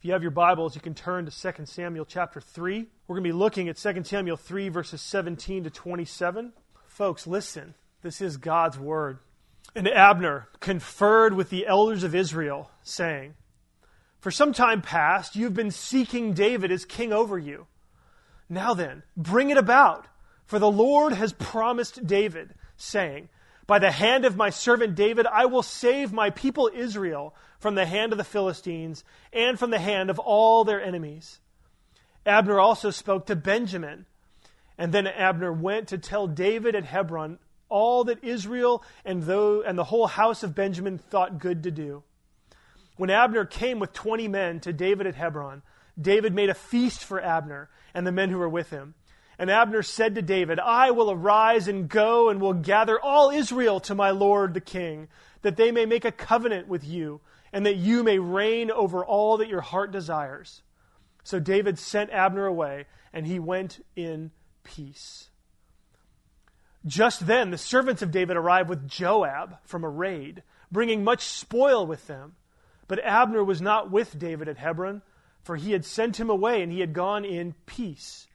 If you have your Bibles, you can turn to 2 Samuel chapter 3. We're going to be looking at 2 Samuel 3, verses 17 to 27. Folks, listen. This is God's word. And Abner conferred with the elders of Israel, saying, For some time past you have been seeking David as king over you. Now then, bring it about, for the Lord has promised David, saying, By the hand of my servant David I will save my people Israel from the hand of the Philistines and from the hand of all their enemies. Abner also spoke to Benjamin. And then Abner went to tell David at Hebron all that Israel and, though, and the whole house of Benjamin thought good to do. When Abner came with 20 men to David at Hebron, David made a feast for Abner and the men who were with him. And Abner said to David, I will arise and go and will gather all Israel to my lord the king, that they may make a covenant with you and that you may reign over all that your heart desires. So David sent Abner away, and he went in peace. Just then, the servants of David arrived with Joab from a raid, bringing much spoil with them. But Abner was not with David at Hebron, for he had sent him away, and he had gone in peace.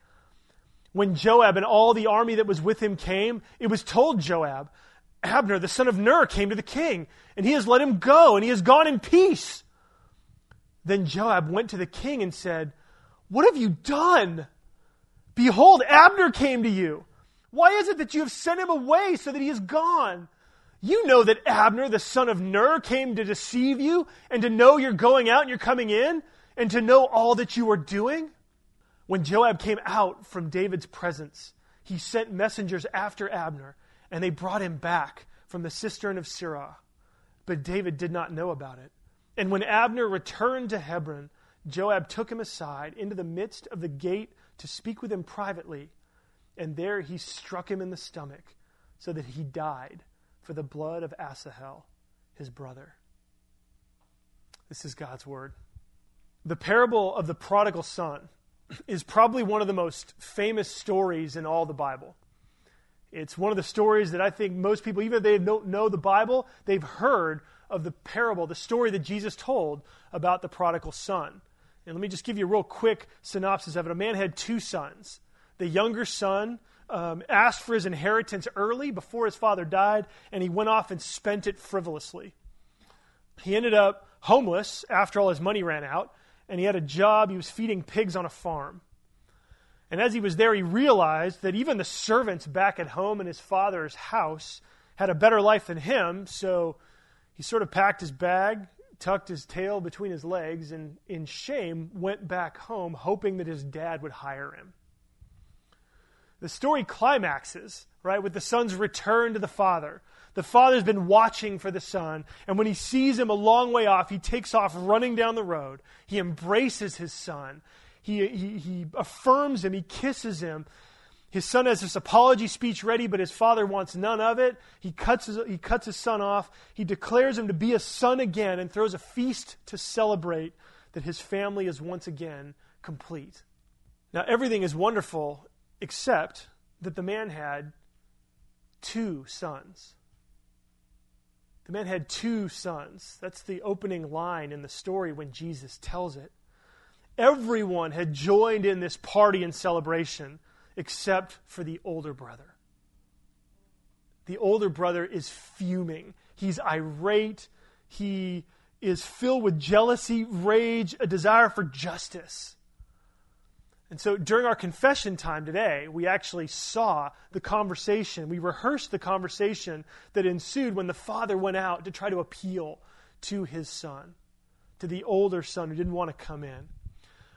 When Joab and all the army that was with him came, it was told Joab, Abner, the son of Ner, came to the king, and he has let him go, and he has gone in peace. Then Joab went to the king and said, What have you done? Behold, Abner came to you. Why is it that you have sent him away so that he is gone? You know that Abner, the son of Ner, came to deceive you, and to know you're going out and you're coming in, and to know all that you are doing. When Joab came out from David's presence, he sent messengers after Abner and they brought him back from the cistern of Sirah. But David did not know about it. And when Abner returned to Hebron, Joab took him aside into the midst of the gate to speak with him privately. And there he struck him in the stomach, so that he died for the blood of Asahel, his brother. This is God's word. The parable of the prodigal son is probably one of the most famous stories in all the Bible. It's one of the stories that I think most people, even if they don't know the Bible, they've heard of the parable, the story that Jesus told about the prodigal son. And let me just give you a real quick synopsis of it. A man had two sons. The younger son um, asked for his inheritance early before his father died, and he went off and spent it frivolously. He ended up homeless after all his money ran out, and he had a job. He was feeding pigs on a farm. And as he was there, he realized that even the servants back at home in his father's house had a better life than him. So he sort of packed his bag, tucked his tail between his legs, and in shame went back home, hoping that his dad would hire him. The story climaxes, right, with the son's return to the father. The father's been watching for the son, and when he sees him a long way off, he takes off running down the road. He embraces his son, he, he, affirms him, he kisses him. His son has this apology speech ready, but his father wants none of it. He cuts, his, he cuts his son off. He declares him to be a son again and throws a feast to celebrate that his family is once again complete. Now, everything is wonderful except that the man had two sons. The man had two sons. That's the opening line in the story when Jesus tells it. Everyone had joined in this party and celebration except for the older brother. The older brother is fuming. He's irate. He is filled with jealousy, rage, a desire for justice. And so during our confession time today, we actually saw the conversation. We rehearsed the conversation that ensued when the father went out to try to appeal to his son, to the older son who didn't want to come in.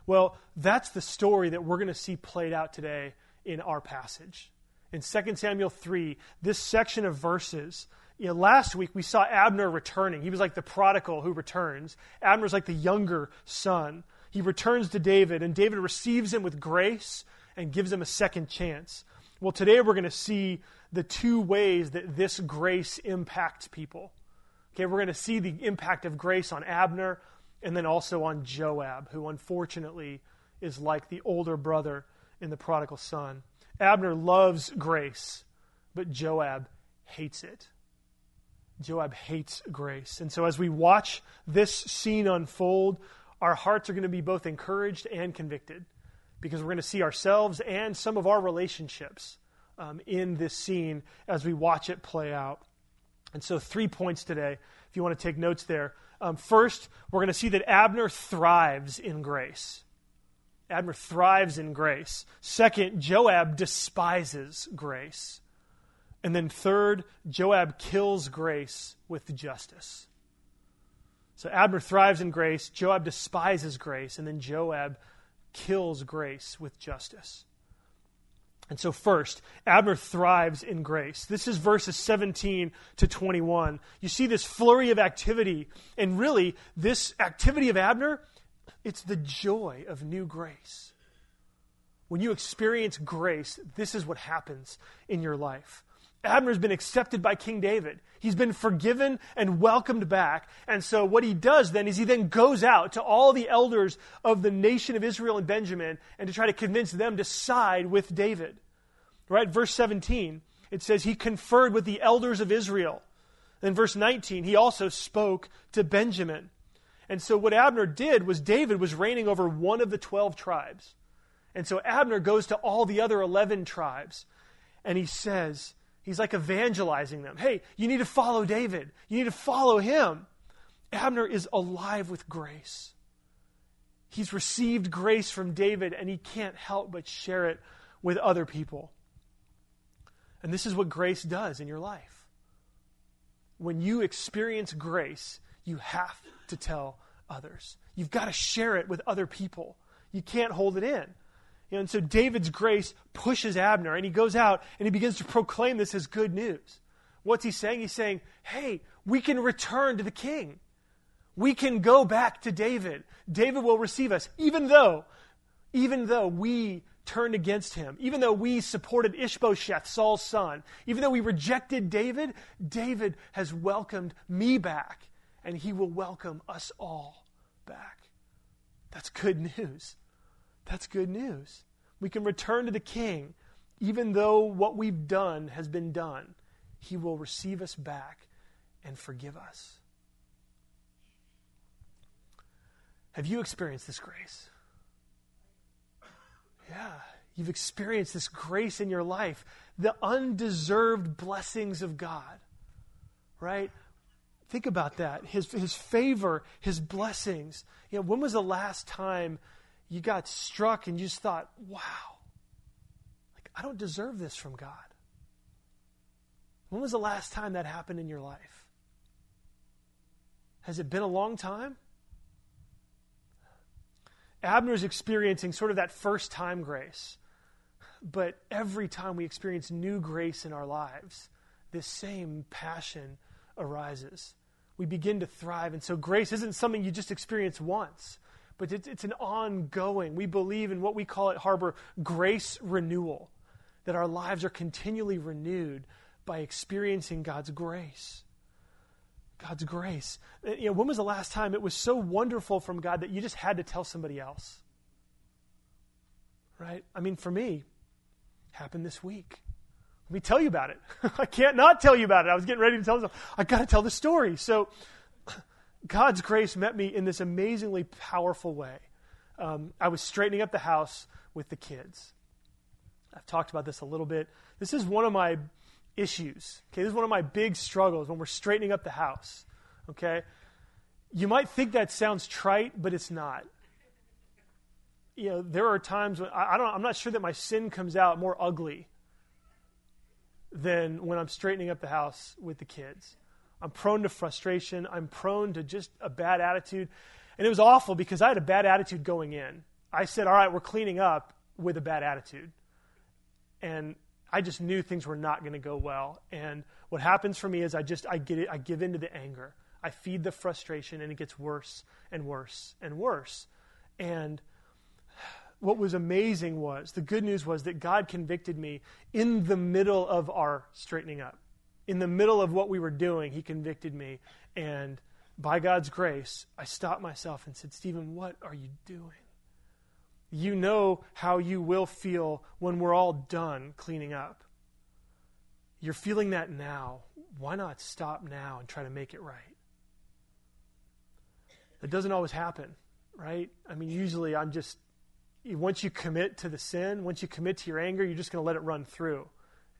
Well, that's the story that we're going to see played out today in our passage. In 2 Samuel 3, this section of verses, you know, last week we saw Abner returning. He was like the prodigal who returns. Abner's like the younger son. He returns to David, and David receives him with grace and gives him a second chance. Well, today we're going to see the two ways that this grace impacts people. Okay, we're going to see the impact of grace on Abner, and then also on Joab, who unfortunately is like the older brother in the prodigal son. Abner loves grace, but Joab hates it. Joab hates grace. And so as we watch this scene unfold, our hearts are going to be both encouraged and convicted because we're going to see ourselves and some of our relationships um, in this scene as we watch it play out. And so, three points today, if you want to take notes there. Um, first, we're going to see that Abner thrives in grace. Abner thrives in grace. Second, Joab despises grace. And then third, Joab kills grace with justice. So Abner thrives in grace, Joab despises grace, and then Joab kills grace with justice. And so, first, Abner thrives in grace. This is verses 17 to 21. You see this flurry of activity, and really, this activity of Abner, it's the joy of new grace. When you experience grace, this is what happens in your life. Abner's been accepted by King David. He's been forgiven and welcomed back. And so what he does then is he then goes out to all the elders of the nation of Israel and Benjamin and to try to convince them to side with David. Right? Verse 17, it says he conferred with the elders of Israel. In verse 19, he also spoke to Benjamin. And so what Abner did was David was reigning over one of the 12 tribes. And so Abner goes to all the other 11 tribes and he says, He's like evangelizing them. Hey, you need to follow David. You need to follow him. Abner is alive with grace. He's received grace from David, and he can't help but share it with other people. And this is what grace does in your life. When you experience grace, you have to tell others. You've got to share it with other people. You can't hold it in. You know, and so David's grace pushes Abner, and he goes out and he begins to proclaim this as good news. What's he saying? He's saying, hey, we can return to the king. We can go back to David. David will receive us, even though, even though we turned against him, even though we supported Ishbosheth, Saul's son, even though we rejected David, David has welcomed me back, and he will welcome us all back. That's good news. That's good news. We can return to the King, even though what we've done has been done. He will receive us back and forgive us. Have you experienced this grace? Yeah, you've experienced this grace in your life, the undeserved blessings of God, right? Think about that. His, his favor, his blessings. You know, when was the last time you got struck and you just thought, wow, like, I don't deserve this from God. When was the last time that happened in your life? Has it been a long time? Abner is experiencing sort of that first time grace. But every time we experience new grace in our lives, this same passion arises. We begin to thrive. And so grace isn't something you just experience once but it's, it's an ongoing. We believe in what we call at Harbor grace renewal, that our lives are continually renewed by experiencing God's grace. God's grace. Uh, you know, when was the last time it was so wonderful from God that you just had to tell somebody else? Right? I mean, for me, happened this week. Let me tell you about it. I can't not tell you about it. I was getting ready to tell them. I got to tell the story. So, God's grace met me in this amazingly powerful way. Um, I was straightening up the house with the kids. I've talked about this a little bit. This is one of my issues. Okay, this is one of my big struggles when we're straightening up the house. Okay, you might think that sounds trite, but it's not. You know, there are times when I, I don't. I'm not sure that my sin comes out more ugly than when I'm straightening up the house with the kids. I'm prone to frustration. I'm prone to just a bad attitude. And it was awful because I had a bad attitude going in. I said, All right, we're cleaning up with a bad attitude. And I just knew things were not going to go well. And what happens for me is I just I get it, I give into the anger. I feed the frustration and it gets worse and worse and worse. And what was amazing was the good news was that God convicted me in the middle of our straightening up in the middle of what we were doing, he convicted me. And by God's grace, I stopped myself and said, Stephen, what are you doing? You know how you will feel when we're all done cleaning up. You're feeling that now. Why not stop now and try to make it right? It doesn't always happen, right? I mean, usually I'm just, once you commit to the sin, once you commit to your anger, you're just going to let it run through.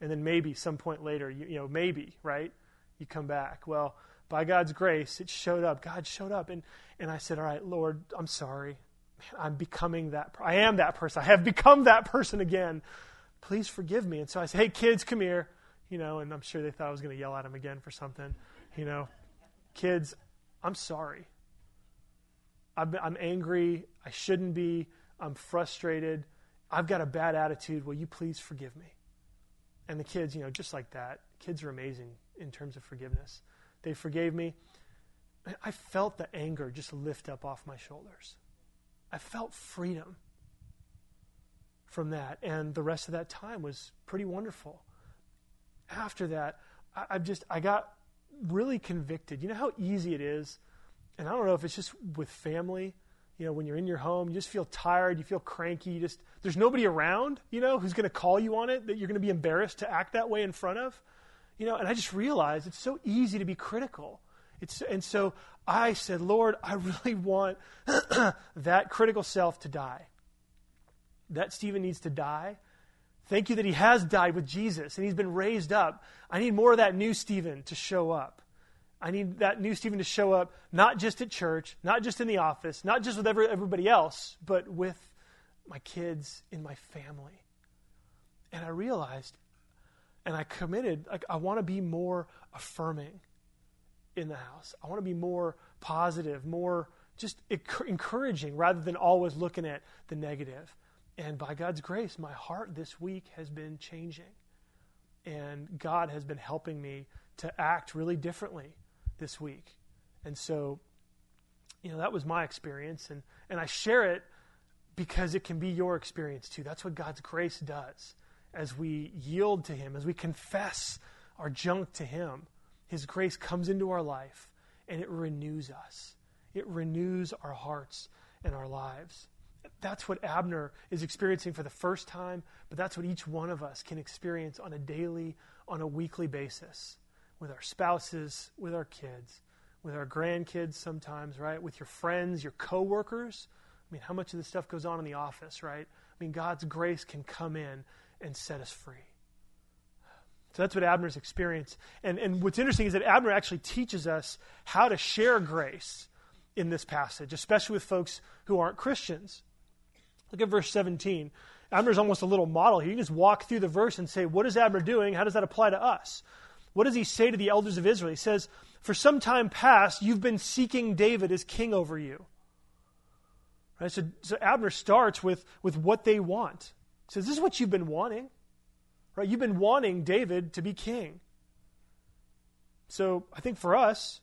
And then maybe some point later, you, you know, maybe, right? You come back. Well, by God's grace, it showed up. God showed up. And, and I said, All right, Lord, I'm sorry. Man, I'm becoming that. I am that person. I have become that person again. Please forgive me. And so I said, Hey, kids, come here. You know, and I'm sure they thought I was going to yell at them again for something. You know, kids, I'm sorry. I'm, I'm angry. I shouldn't be. I'm frustrated. I've got a bad attitude. Will you please forgive me? And the kids, you know, just like that. Kids are amazing in terms of forgiveness. They forgave me. I felt the anger just lift up off my shoulders. I felt freedom from that. And the rest of that time was pretty wonderful. After that, I, I just, I got really convicted. You know how easy it is? And I don't know if it's just with family, you know, when you're in your home, you just feel tired, you feel cranky, you just, there's nobody around, you know, who's going to call you on it that you're going to be embarrassed to act that way in front of. You know, and I just realized it's so easy to be critical. It's, and so I said, Lord, I really want that critical self to die. That Stephen needs to die. Thank you that he has died with Jesus and he's been raised up. I need more of that new Stephen to show up. I need that new Stephen to show up not just at church, not just in the office, not just with every, everybody else, but with my kids in my family. And I realized and I committed, like, I want to be more affirming in the house. I want to be more positive, more just encouraging rather than always looking at the negative. And by God's grace, my heart this week has been changing. And God has been helping me to act really differently this week. And so, you know, that was my experience. And, and I share it because it can be your experience too. That's what God's grace does as we yield to Him, as we confess our junk to Him, His grace comes into our life and it renews us. It renews our hearts and our lives. That's what Abner is experiencing for the first time, but that's what each one of us can experience on a daily, on a weekly basis with our spouses, with our kids, with our grandkids sometimes, right? With your friends, your coworkers. I mean, how much of this stuff goes on in the office, right? I mean, God's grace can come in and set us free. So that's what Abner's experience. And, and what's interesting is that Abner actually teaches us how to share grace in this passage, especially with folks who aren't Christians. Look at verse 17. Abner's almost a little model here. You just walk through the verse and say, What is Abner doing? How does that apply to us? What does he say to the elders of Israel? He says, For some time past, you've been seeking David as king over you. Right? So, so Abner starts with, with what they want He says, This is what you've been wanting. Right? You've been wanting David to be king. So I think for us,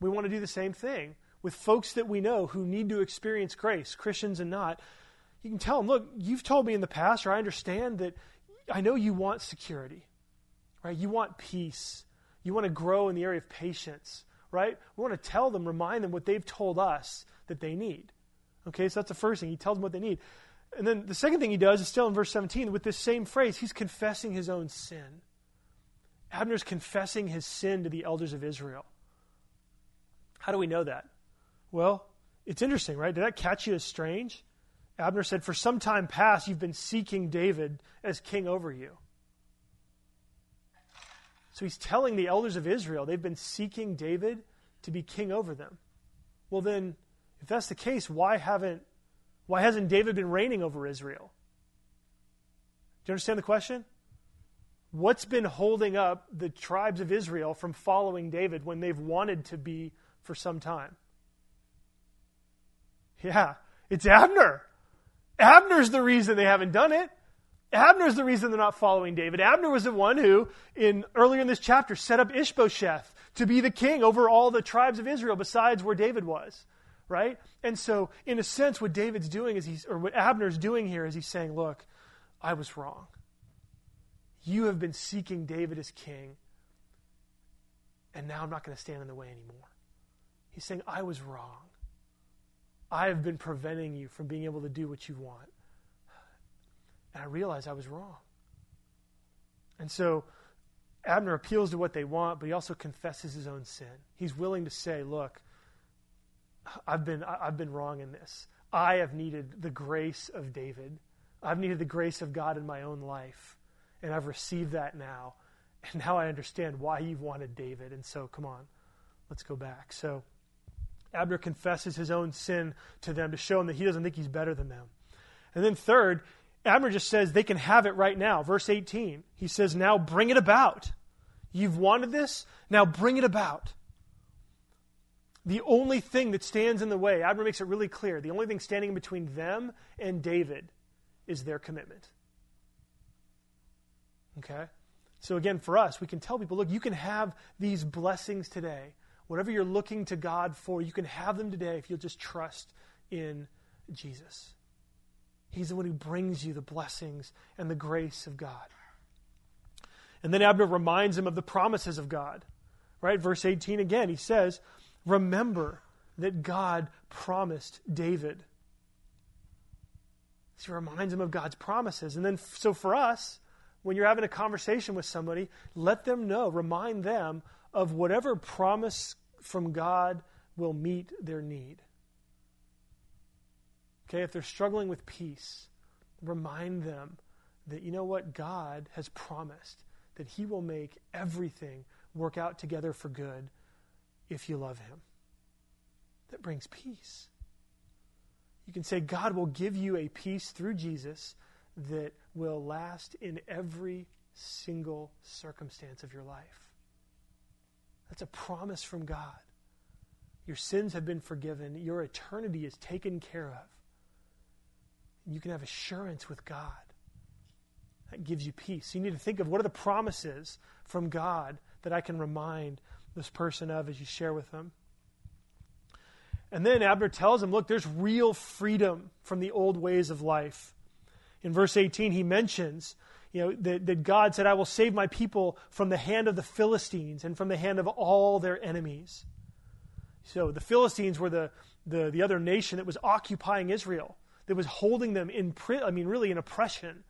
we want to do the same thing with folks that we know who need to experience grace, Christians and not. You can tell them, look, you've told me in the past, or I understand that I know you want security, right? You want peace. You want to grow in the area of patience, right? We want to tell them, remind them what they've told us that they need. Okay, so that's the first thing. He tells them what they need. And then the second thing he does is still in verse 17 with this same phrase. He's confessing his own sin. Abner's confessing his sin to the elders of Israel. How do we know that? Well, it's interesting, right? Did that catch you as strange? Abner said, For some time past, you've been seeking David as king over you. So he's telling the elders of Israel they've been seeking David to be king over them. Well, then, if that's the case, why haven't why hasn't David been reigning over Israel? Do you understand the question? What's been holding up the tribes of Israel from following David when they've wanted to be for some time? Yeah, it's Abner. Abner's the reason they haven't done it. Abner's the reason they're not following David. Abner was the one who, in earlier in this chapter, set up Ishbosheth to be the king over all the tribes of Israel besides where David was right? And so, in a sense, what David's doing is he's, or what Abner's doing here is he's saying, look, I was wrong. You have been seeking David as king, and now I'm not going to stand in the way anymore. He's saying, I was wrong. I have been preventing you from being able to do what you want. And I realized I was wrong. And so Abner appeals to what they want, but he also confesses his own sin. He's willing to say, Look, I've been, I've been wrong in this. I have needed the grace of David. I've needed the grace of God in my own life. And I've received that now. And now I understand why you wanted David. And so, come on, let's go back. So, Abner confesses his own sin to them to show them that he doesn't think he's better than them. And then, third, Abner just says they can have it right now. Verse 18, he says, Now bring it about. You've wanted this, now bring it about. The only thing that stands in the way, Abner makes it really clear, the only thing standing between them and David is their commitment. Okay? So, again, for us, we can tell people look, you can have these blessings today. Whatever you're looking to God for, you can have them today if you'll just trust in Jesus. He's the one who brings you the blessings and the grace of God. And then Abner reminds him of the promises of God. Right? Verse 18 again, he says, Remember that God promised David. So he reminds him of God's promises. And then, so for us, when you're having a conversation with somebody, let them know, remind them of whatever promise from God will meet their need. Okay, if they're struggling with peace, remind them that you know what? God has promised that He will make everything work out together for good if you love Him. That brings peace. You can say, God will give you a peace through Jesus that will last in every single circumstance of your life. That's a promise from God. Your sins have been forgiven, your eternity is taken care of. You can have assurance with God. That gives you peace. you need to think of what are the promises from God that I can remind this person of as you share with them. And then Abner tells him, look, there's real freedom from the old ways of life. In verse 18, he mentions you know, that, that God said, I will save my people from the hand of the Philistines and from the hand of all their enemies. So the Philistines were the, the, the other nation that was occupying Israel, that was holding them in, I mean, really in oppression.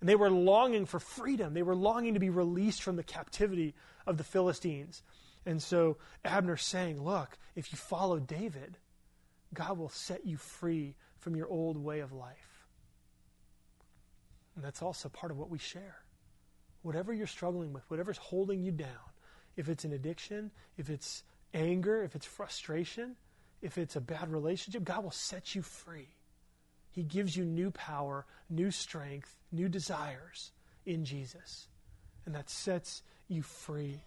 And they were longing for freedom. They were longing to be released from the captivity of the Philistines. And so Abner's saying, Look, if you follow David, God will set you free from your old way of life. And that's also part of what we share. Whatever you're struggling with, whatever's holding you down, if it's an addiction, if it's anger, if it's frustration, if it's a bad relationship, God will set you free. He gives you new power, new strength, new desires in Jesus. And that sets you free.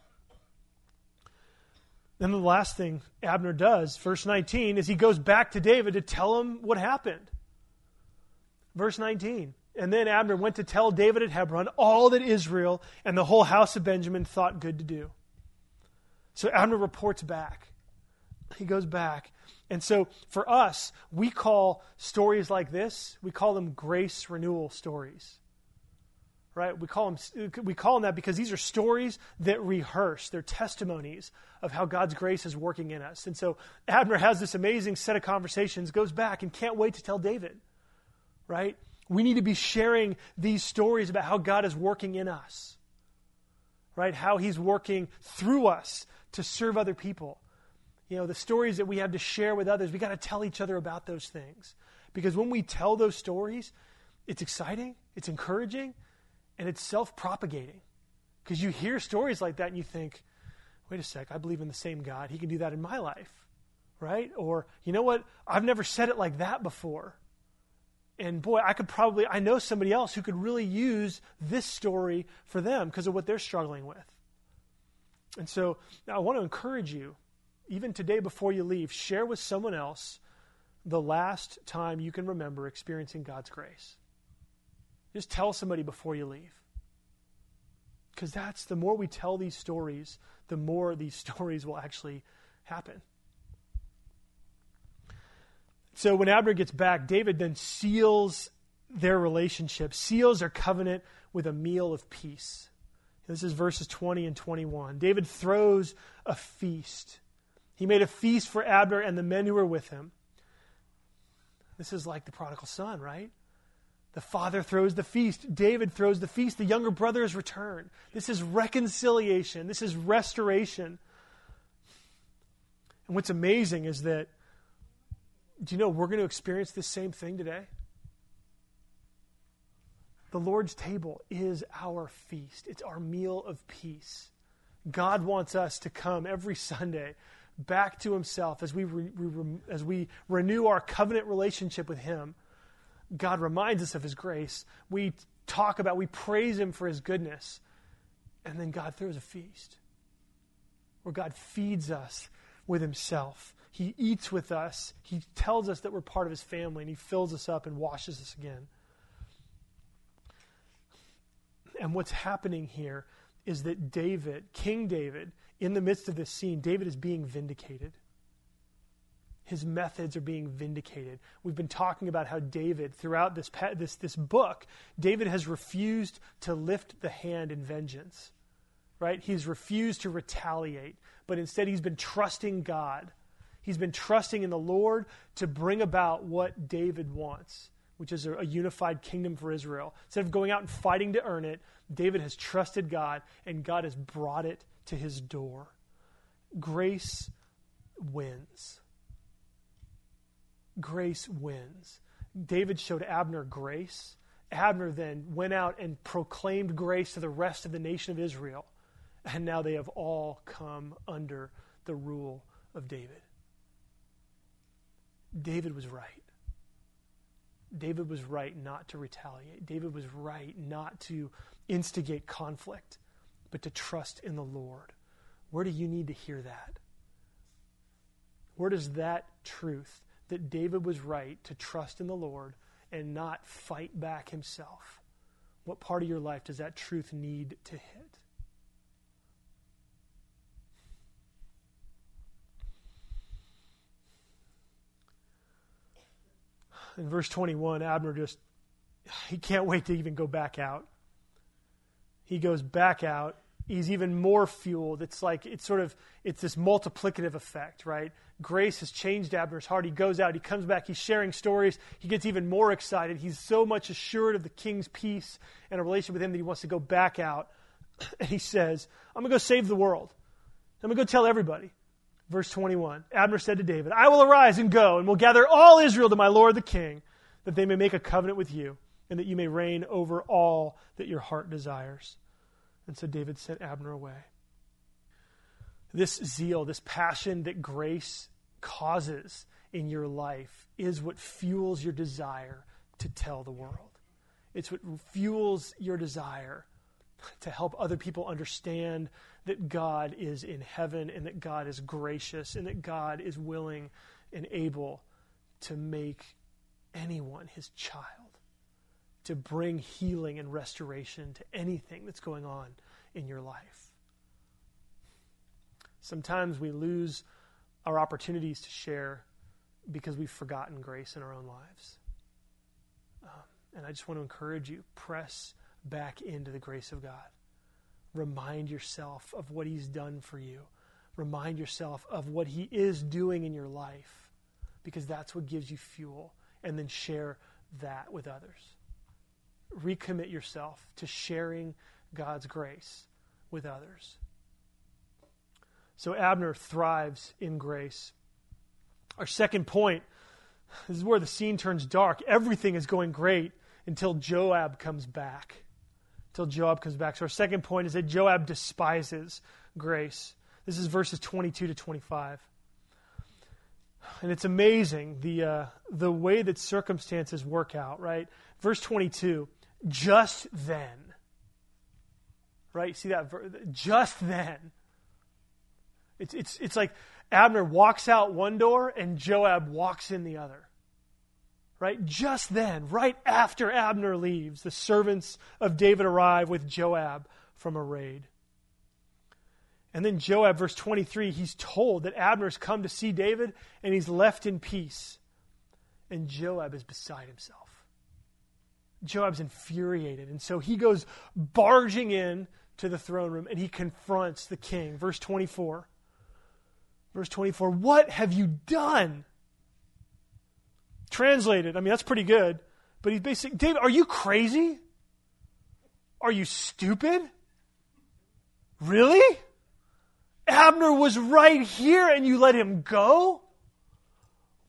Then the last thing Abner does, verse 19, is he goes back to David to tell him what happened. Verse 19. And then Abner went to tell David at Hebron all that Israel and the whole house of Benjamin thought good to do. So Abner reports back. He goes back. And so for us, we call stories like this, we call them grace renewal stories right? We call them we call them that because these are stories that rehearse. They're testimonies of how God's grace is working in us. And so Abner has this amazing set of conversations, goes back and can't wait to tell David, right? We need to be sharing these stories about how God is working in us, right? How He's working through us to serve other people. You know, the stories that we have to share with others, we got to tell each other about those things. Because when we tell those stories, it's exciting, it's encouraging, and it's self propagating. Because you hear stories like that and you think, wait a sec, I believe in the same God. He can do that in my life. Right? Or, you know what? I've never said it like that before. And boy, I could probably, I know somebody else who could really use this story for them because of what they're struggling with. And so I want to encourage you, even today before you leave, share with someone else the last time you can remember experiencing God's grace. Just tell somebody before you leave. Because that's the more we tell these stories, the more these stories will actually happen. So when Abner gets back, David then seals their relationship, seals their covenant with a meal of peace. This is verses 20 and 21. David throws a feast. He made a feast for Abner and the men who were with him. This is like the prodigal son, right? The father throws the feast. David throws the feast. The younger brothers return. This is reconciliation. This is restoration. And what's amazing is that Do you know we're going to experience this same thing today? The Lord's table is our feast, it's our meal of peace. God wants us to come every Sunday back to Himself as we, re, as we renew our covenant relationship with Him. God reminds us of His grace. We talk about, we praise Him for His goodness. And then God throws a feast where God feeds us with Himself. He eats with us. He tells us that we're part of His family, and He fills us up and washes us again. And what's happening here is that David, King David, in the midst of this scene, David is being vindicated. His methods are being vindicated. We've been talking about how David, throughout this, this, this book, David has refused to lift the hand in vengeance. Right? He's refused to retaliate, but instead he's been trusting God. He's been trusting in the Lord to bring about what David wants which is a, unified kingdom for Israel. Instead of going out and fighting to earn it, David has trusted God, and God has brought it to his door. Grace wins. Grace wins. David showed Abner grace. Abner then went out and proclaimed grace to the rest of the nation of Israel. And now they have all come under the rule of David. David was right. David was right not to retaliate. David was right not to instigate conflict, but to trust in the Lord. Where do you need to hear that? Where does that truth that David was right to trust in the Lord and not fight back himself? What part of your life does that truth need to hit? in verse 21, Abner just, he can't wait to even go back out. He goes back out. He's even more fueled. It's like, it's sort of, it's this multiplicative effect, right? Grace has changed Abner's heart. He goes out, he comes back, he's sharing stories. He gets even more excited. He's so much assured of the king's peace and a relationship with him that he wants to go back out. And he says, I'm going to go save the world. I'm going to go tell everybody. Verse 21 Abner said to David, I will arise and go, and will gather all Israel to my lord the king, that they may make a covenant with you, and that you may reign over all that your heart desires. And so David sent Abner away. This zeal, this passion that grace causes in your life is what fuels your desire to tell the world. It's what fuels your desire to help other people understand that God is in heaven and that God is gracious and that God is willing and able to make anyone his child, to bring healing and restoration to anything that's going on in your life. Sometimes we lose our opportunities to share because we've forgotten grace in our own lives. Um, and I just want to encourage you press back into the grace of God. Remind yourself of what He's done for you. Remind yourself of what He is doing in your life because that's what gives you fuel. And then share that with others. Recommit yourself to sharing God's grace with others. So Abner thrives in grace. Our second point this is where the scene turns dark. Everything is going great until Joab comes back Until Joab comes back. So our second point is that Joab despises grace. This is verses 22 to 25. And it's amazing the, uh, the way that circumstances work out, right? Verse 22, just then. Right? See that? Just then. It's, it's, it's like Abner walks out one door and Joab walks in the other. Right? Just then, right after Abner leaves, the servants of David arrive with Joab from a raid. And then Joab, verse 23, he's told that Abner's come to see David and he's left in peace. And Joab is beside himself. Joab's infuriated. And so he goes barging in to the throne room and he confronts the king. Verse 24. Verse 24, what have you done? translated. I mean, that's pretty good. But he's basically, David, are you crazy? Are you stupid? Really? Abner was right here and you let him go?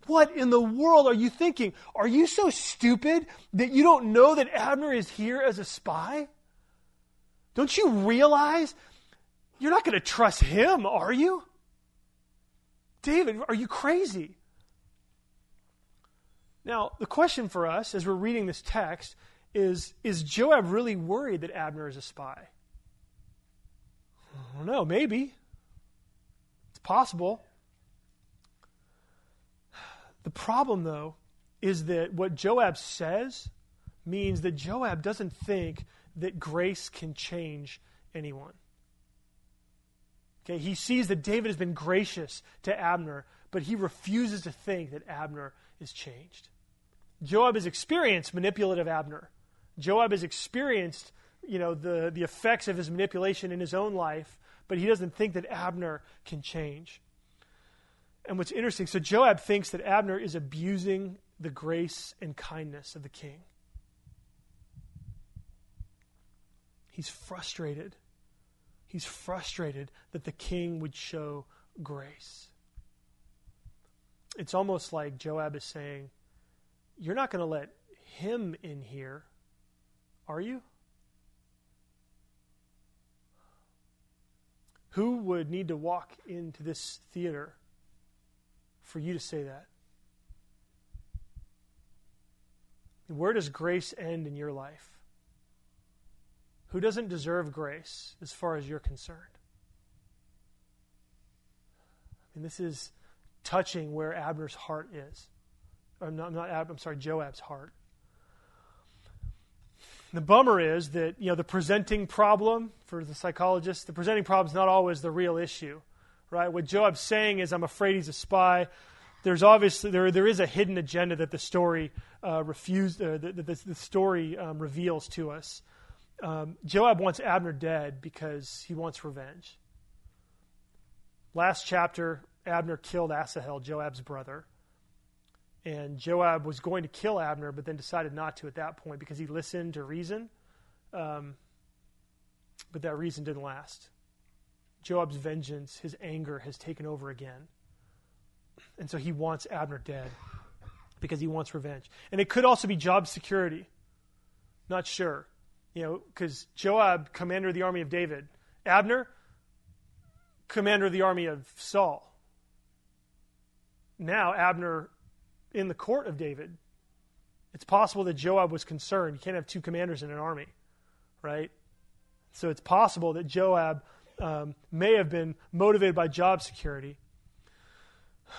What in the world are you thinking? Are you so stupid that you don't know that Abner is here as a spy? Don't you realize you're not going to trust him, are you? David, are you crazy? Now, the question for us as we're reading this text is Is Joab really worried that Abner is a spy? I don't know, maybe. It's possible. The problem, though, is that what Joab says means that Joab doesn't think that grace can change anyone. Okay, he sees that David has been gracious to Abner, but he refuses to think that Abner is changed. Joab has experienced manipulative Abner. Joab has experienced, you know, the, the effects of his manipulation in his own life, but he doesn't think that Abner can change. And what's interesting, so Joab thinks that Abner is abusing the grace and kindness of the king. He's frustrated. He's frustrated that the king would show grace. It's almost like Joab is saying, You're not going to let him in here, are you? Who would need to walk into this theater for you to say that? Where does grace end in your life? Who doesn't deserve grace as far as you're concerned? I mean, this is touching where Abner's heart is. Uh, or not, not Ab, I'm sorry, Joab's heart. The bummer is that you know the presenting problem for the psychologist, the presenting problem is not always the real issue right? What Joab's saying is, I'm afraid he's a spy. There's obviously there there is a hidden agenda that the story uh, refused, uh, that the, the, story um, reveals to us. Um, Joab wants Abner dead because he wants revenge. Last chapter, Abner killed Asahel, Joab's brother. And Joab was going to kill Abner, but then decided not to at that point because he listened to reason. Um, but that reason didn't last. Joab's vengeance, his anger, has taken over again. And so he wants Abner dead because he wants revenge. And it could also be job security. Not sure. You know, because Joab, commander of the army of David, Abner, commander of the army of Saul. Now, Abner in the court of David. It's possible that Joab was concerned. You can't have two commanders in an army, right? So it's possible that Joab um, may have been motivated by job security.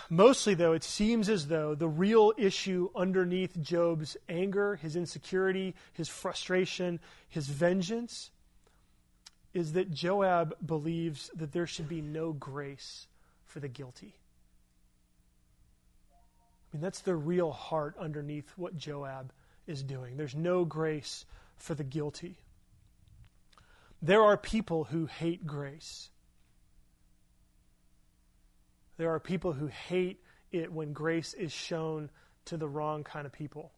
Mostly, though, it seems as though the real issue underneath Joab's anger, his insecurity, his frustration, his vengeance, is that Joab believes that there should be no grace for the guilty. I mean, that's the real heart underneath what Joab is doing. There's no grace for the guilty. There are people who hate grace. There are people who hate it when grace is shown to the wrong kind of people.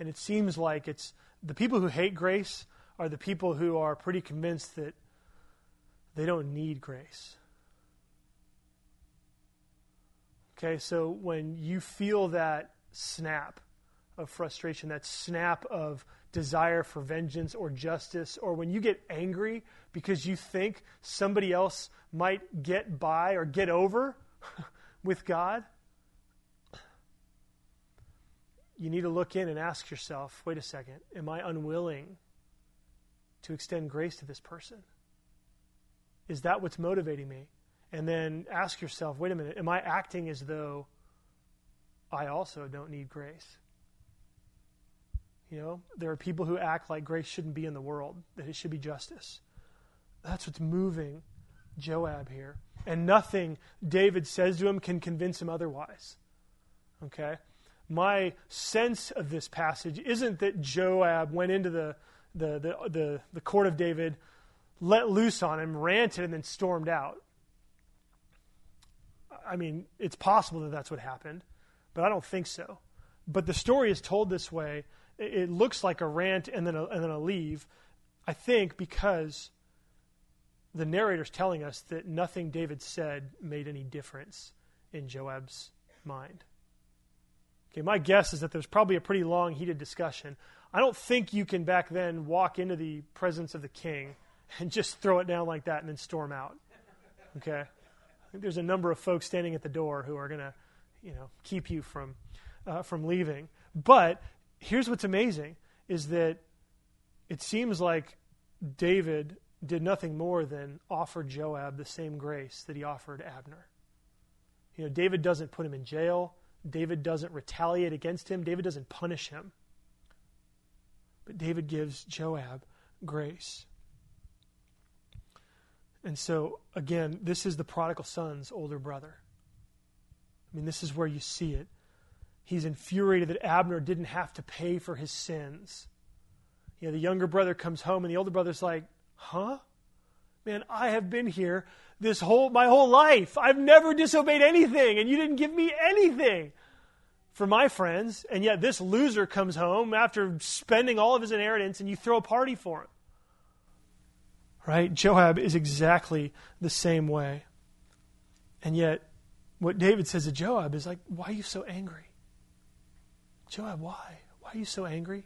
And it seems like it's the people who hate grace are the people who are pretty convinced that they don't need grace. Okay, so when you feel that snap of frustration, that snap of desire for vengeance or justice, or when you get angry because you think somebody else might get by or get over with God, you need to look in and ask yourself wait a second, am I unwilling to extend grace to this person? Is that what's motivating me? And then ask yourself wait a minute, am I acting as though I also don't need grace? You know, there are people who act like grace shouldn't be in the world, that it should be justice. That's what's moving Joab here. And nothing David says to him can convince him otherwise. Okay? My sense of this passage isn't that Joab went into the, the, the, the, the court of David, let loose on him, ranted, and then stormed out. I mean, it's possible that that's what happened, but I don't think so. But the story is told this way it looks like a rant and then a, and then a leave, I think because the narrator's telling us that nothing David said made any difference in Joab's mind? Okay, my guess is that there's probably a pretty long, heated discussion. I don't think you can back then walk into the presence of the king and just throw it down like that and then storm out. Okay? I think there's a number of folks standing at the door who are going to, you know, keep you from, uh, from leaving. But here's what's amazing is that it seems like David did nothing more than offer Joab the same grace that he offered Abner. You know, David doesn't put him in jail. David doesn't retaliate against him. David doesn't punish him. But David gives Joab grace. And so, again, this is the prodigal son's older brother. I mean, this is where you see it. He's infuriated that Abner didn't have to pay for his sins. You know, the younger brother comes home, and the older brother's like, Huh? Man, I have been here this whole my whole life. I've never disobeyed anything, and you didn't give me anything for my friends, and yet this loser comes home after spending all of his inheritance and you throw a party for him. Right? Joab is exactly the same way. And yet, what David says to Joab is like, why are you so angry? Joab, why? Why are you so angry?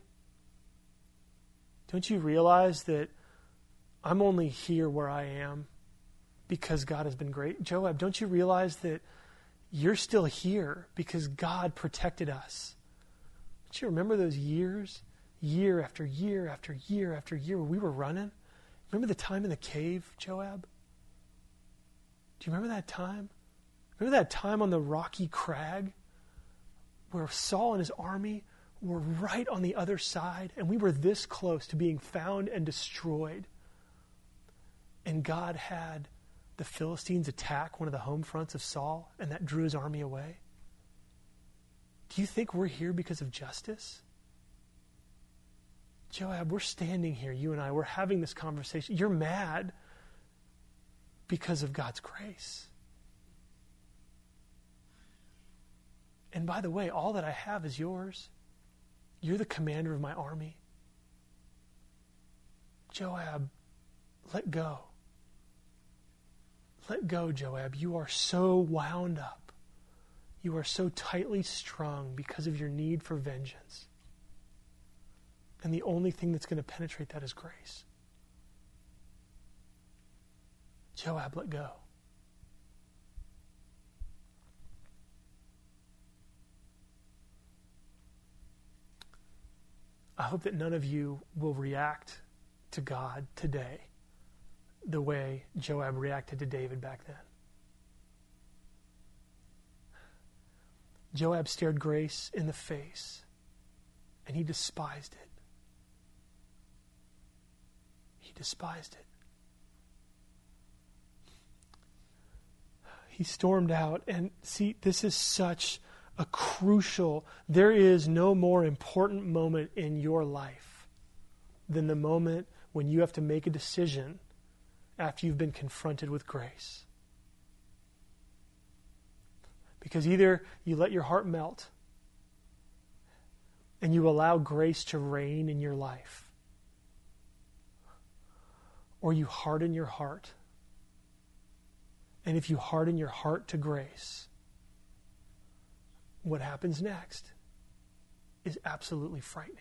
Don't you realize that I'm only here where I am because God has been great? Joab, don't you realize that you're still here because God protected us. Don't you remember those years, year after year after year after year, where we were running? Remember the time in the cave, Joab? Do you remember that time? Remember that time on the rocky crag where Saul and his army were right on the other side and we were this close to being found and destroyed? And God had the Philistines attack one of the home fronts of Saul and that drew his army away? Do you think we're here because of justice? Joab, we're standing here, you and I, we're having this conversation. You're mad because of God's grace. And by the way, all that I have is yours. You're the commander of my army. Joab, let go. Let go, Joab. You are so wound up. You are so tightly strung because of your need for vengeance. And the only thing that's going to penetrate that is grace. Joab, let go. I hope that none of you will react to God today the way Joab reacted to David back then. Joab stared grace in the face and he despised it. He despised it. He stormed out, and see, this is such a crucial, there is no more important moment in your life than the moment when you have to make a decision after you've been confronted with grace. Because either you let your heart melt and you allow grace to reign in your life, or you harden your heart. And if you harden your heart to grace, what happens next is absolutely frightening.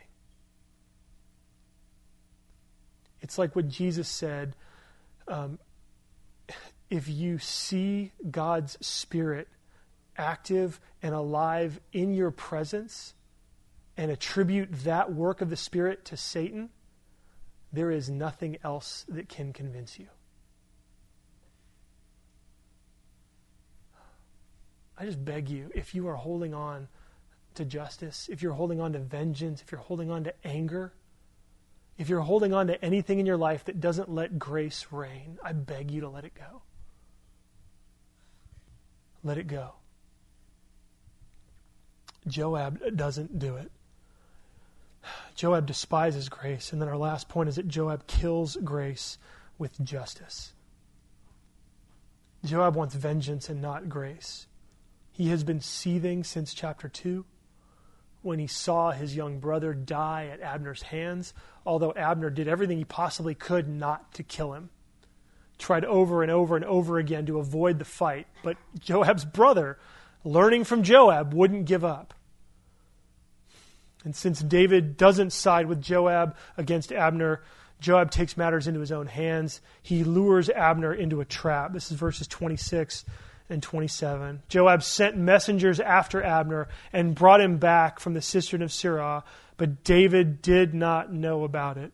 It's like what Jesus said um, if you see God's Spirit active and alive in your presence and attribute that work of the Spirit to Satan, there is nothing else that can convince you. I just beg you, if you are holding on to justice, if you're holding on to vengeance, if you're holding on to anger, if you're holding on to anything in your life that doesn't let grace reign, I beg you to let it go. Let it go. Joab doesn't do it. Joab despises grace. And then our last point is that Joab kills grace with justice. Joab wants vengeance and not grace. He has been seething since chapter 2 when he saw his young brother die at Abner's hands, although Abner did everything he possibly could not to kill him. Tried over and over and over again to avoid the fight, but Joab's brother learning from Joab, wouldn't give up. And since David doesn't side with Joab against Abner, Joab takes matters into his own hands. He lures Abner into a trap. This is verses 26 and 27. Joab sent messengers after Abner and brought him back from the cistern of Sirah, but David did not know about it.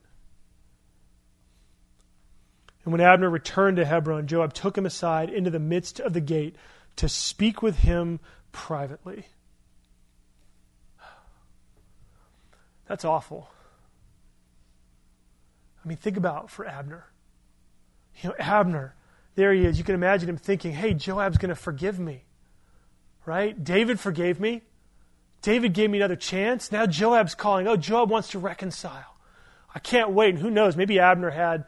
And when Abner returned to Hebron, Joab took him aside into the midst of the gate to speak with him privately. That's awful. I mean, think about for Abner. You know, Abner, there he is. You can imagine him thinking, hey, Joab's going to forgive me. Right? David forgave me. David gave me another chance. Now Joab's calling. Oh, Joab wants to reconcile. I can't wait. And who knows? Maybe Abner had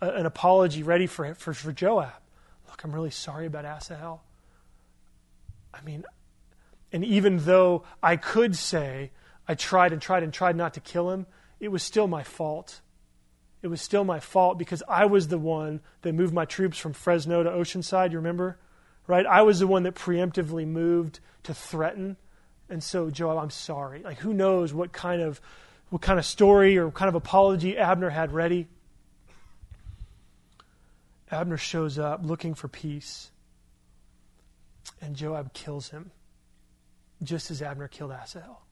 a, an apology ready for, for, for Joab. Look, I'm really sorry about Asahel. I mean, and even though I could say I tried and tried and tried not to kill him, it was still my fault. It was still my fault because I was the one that moved my troops from Fresno to Oceanside, you remember? Right? I was the one that preemptively moved to threaten. And so, Joab, I'm sorry. Like, who knows what kind of what kind of story or kind of apology Abner had ready? Abner shows up looking for peace, and Joab kills him, just as Abner killed Asahel.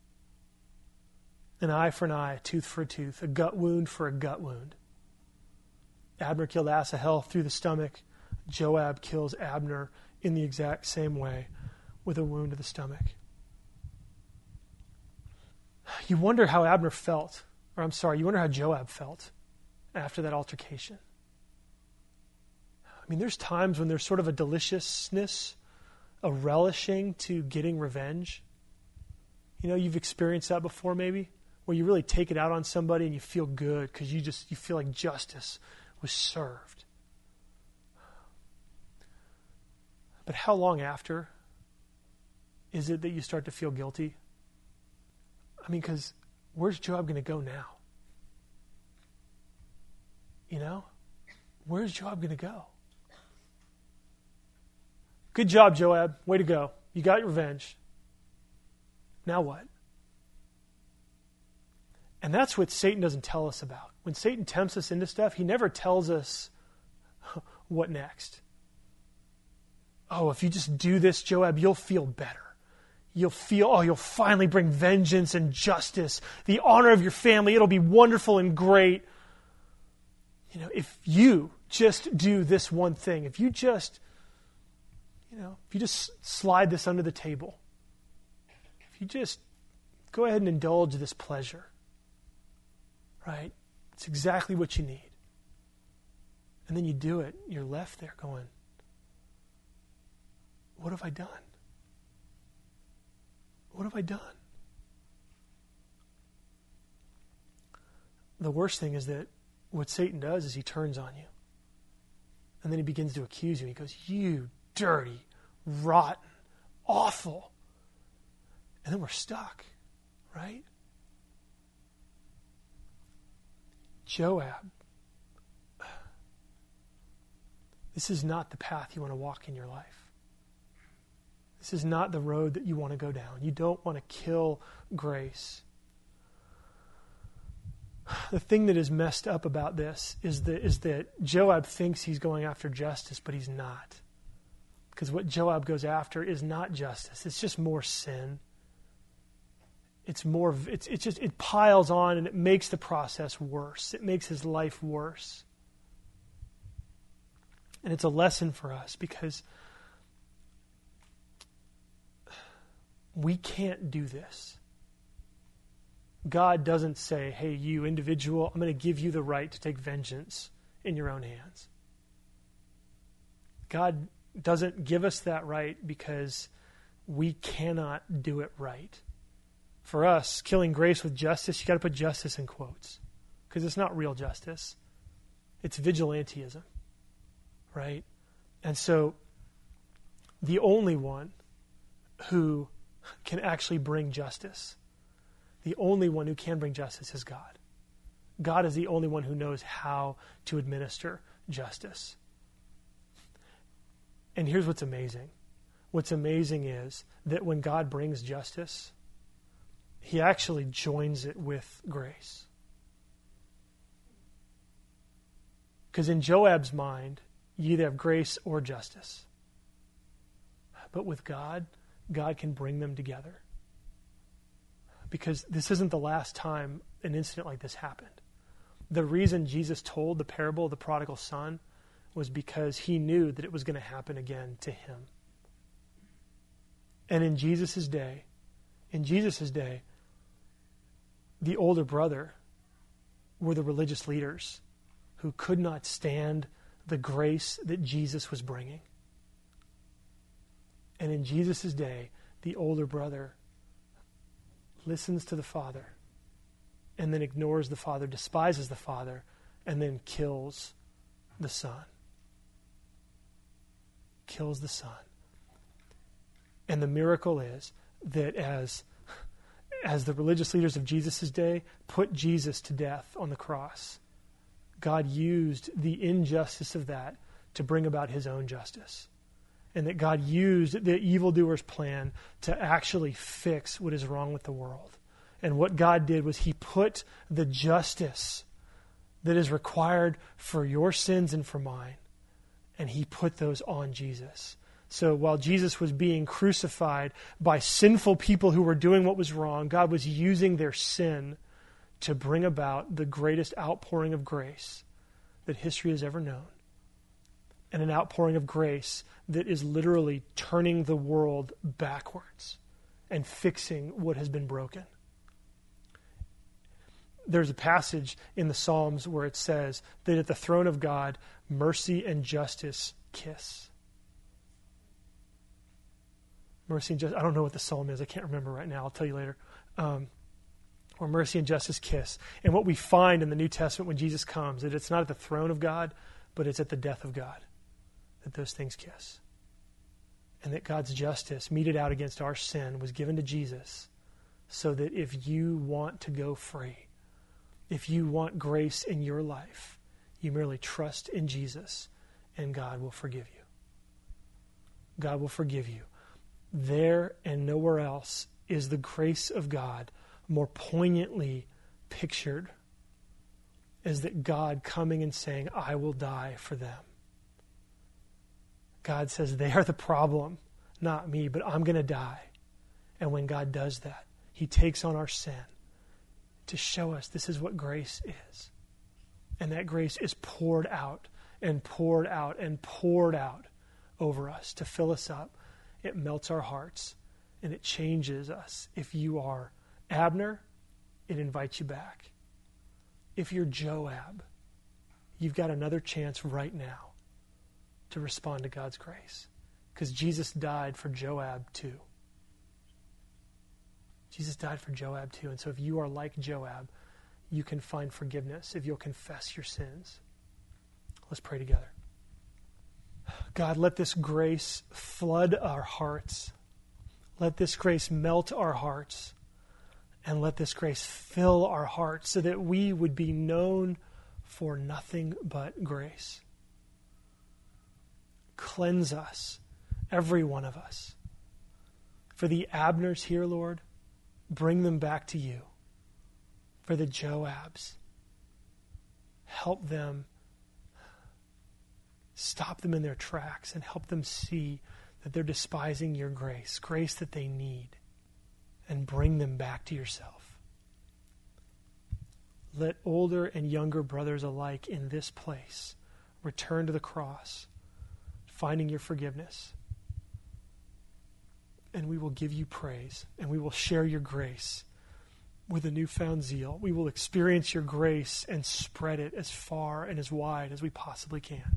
An eye for an eye, a tooth for a tooth, a gut wound for a gut wound. Abner killed Asahel through the stomach. Joab kills Abner in the exact same way with a wound to the stomach. You wonder how Abner felt, or I'm sorry, you wonder how Joab felt after that altercation. I mean, there's times when there's sort of a deliciousness, a relishing to getting revenge. You know, you've experienced that before, maybe, where you really take it out on somebody and you feel good because you just you feel like justice was served. But how long after is it that you start to feel guilty? I mean, because where's Joab going to go now? You know? Where's Joab going to go? Good job, Joab. Way to go. You got your revenge. Now what? And that's what Satan doesn't tell us about. When Satan tempts us into stuff, he never tells us what next. Oh, if you just do this, Joab, you'll feel better. You'll feel, oh, you'll finally bring vengeance and justice, the honor of your family. It'll be wonderful and great. You know, if you just do this one thing, if you just you know, if you just slide this under the table, if you just go ahead and indulge this pleasure, right? It's exactly what you need. And then you do it, you're left there going, What have I done? What have I done? The worst thing is that what Satan does is he turns on you. And then he begins to accuse you. He goes, You dirty, rotten, awful. And then we're stuck, right? Joab. This is not the path you want to walk in your life. This is not the road that you want to go down. You don't want to kill grace. The thing that is messed up about this is that, is that Joab thinks he's going after justice, but he's not. Because what Joab goes after is not justice, it's just more sin. It's more, it's, it's just, it piles on and it makes the process worse. It makes his life worse. And it's a lesson for us because we can't do this. God doesn't say, hey, you individual, I'm going to give you the right to take vengeance in your own hands. God doesn't give us that right because we cannot do it right. For us, killing grace with justice, you got to put justice in quotes because it's not real justice. It's vigilantism, right? And so the only one who can actually bring justice, the only one who can bring justice is God. God is the only one who knows how to administer justice. And here's what's amazing what's amazing is that when God brings justice, he actually joins it with grace. Because in Joab's mind, you either have grace or justice. But with God, God can bring them together. Because this isn't the last time an incident like this happened. The reason Jesus told the parable of the prodigal son was because he knew that it was going to happen again to him. And in Jesus' day, in Jesus' day, the older brother were the religious leaders who could not stand the grace that Jesus was bringing. And in Jesus' day, the older brother listens to the father and then ignores the father, despises the father, and then kills the son. Kills the son. And the miracle is that as, as the religious leaders of Jesus' day put Jesus to death on the cross, God used the injustice of that to bring about his own justice. And that God used the evildoer's plan to actually fix what is wrong with the world. And what God did was he put the justice that is required for your sins and for mine, and he put those on Jesus. So while Jesus was being crucified by sinful people who were doing what was wrong, God was using their sin to bring about the greatest outpouring of grace that history has ever known. And an outpouring of grace that is literally turning the world backwards and fixing what has been broken. There's a passage in the Psalms where it says that at the throne of God, mercy and justice kiss. Mercy and justice. I don't know what the psalm is. I can't remember right now. I'll tell you later. Um, where mercy and justice kiss. And what we find in the New Testament when Jesus comes, that it's not at the throne of God, but it's at the death of God that those things kiss. And that God's justice, meted out against our sin, was given to Jesus so that if you want to go free, if you want grace in your life, you merely trust in Jesus and God will forgive you. God will forgive you. There and nowhere else is the grace of God more poignantly pictured is that God coming and saying, I will die for them. God says, they are the problem, not me, but I'm going to die. And when God does that, He takes on our sin to show us this is what grace is. And that grace is poured out and poured out and poured out over us to fill us up. It melts our hearts and it changes us if you are Abner, it invites you back. If you're Joab, you've got another chance right now to respond to God's grace. Because Jesus died for Joab too. Jesus died for Joab too. And so if you are like Joab, you can find forgiveness if you'll confess your sins. Let's pray together. God, let this grace flood our hearts. Let this grace melt our hearts. And let this grace fill our hearts so that we would be known for nothing but grace. Cleanse us, every one of us. For the Abners here, Lord, bring them back to you. For the Joabs, help them, stop them in their tracks, and help them see that they're despising your grace, grace that they need and bring them back to yourself. Let older and younger brothers alike in this place return to the cross, finding your forgiveness. And we will give you praise, and we will share your grace with a newfound zeal. We will experience your grace and spread it as far and as wide as we possibly can.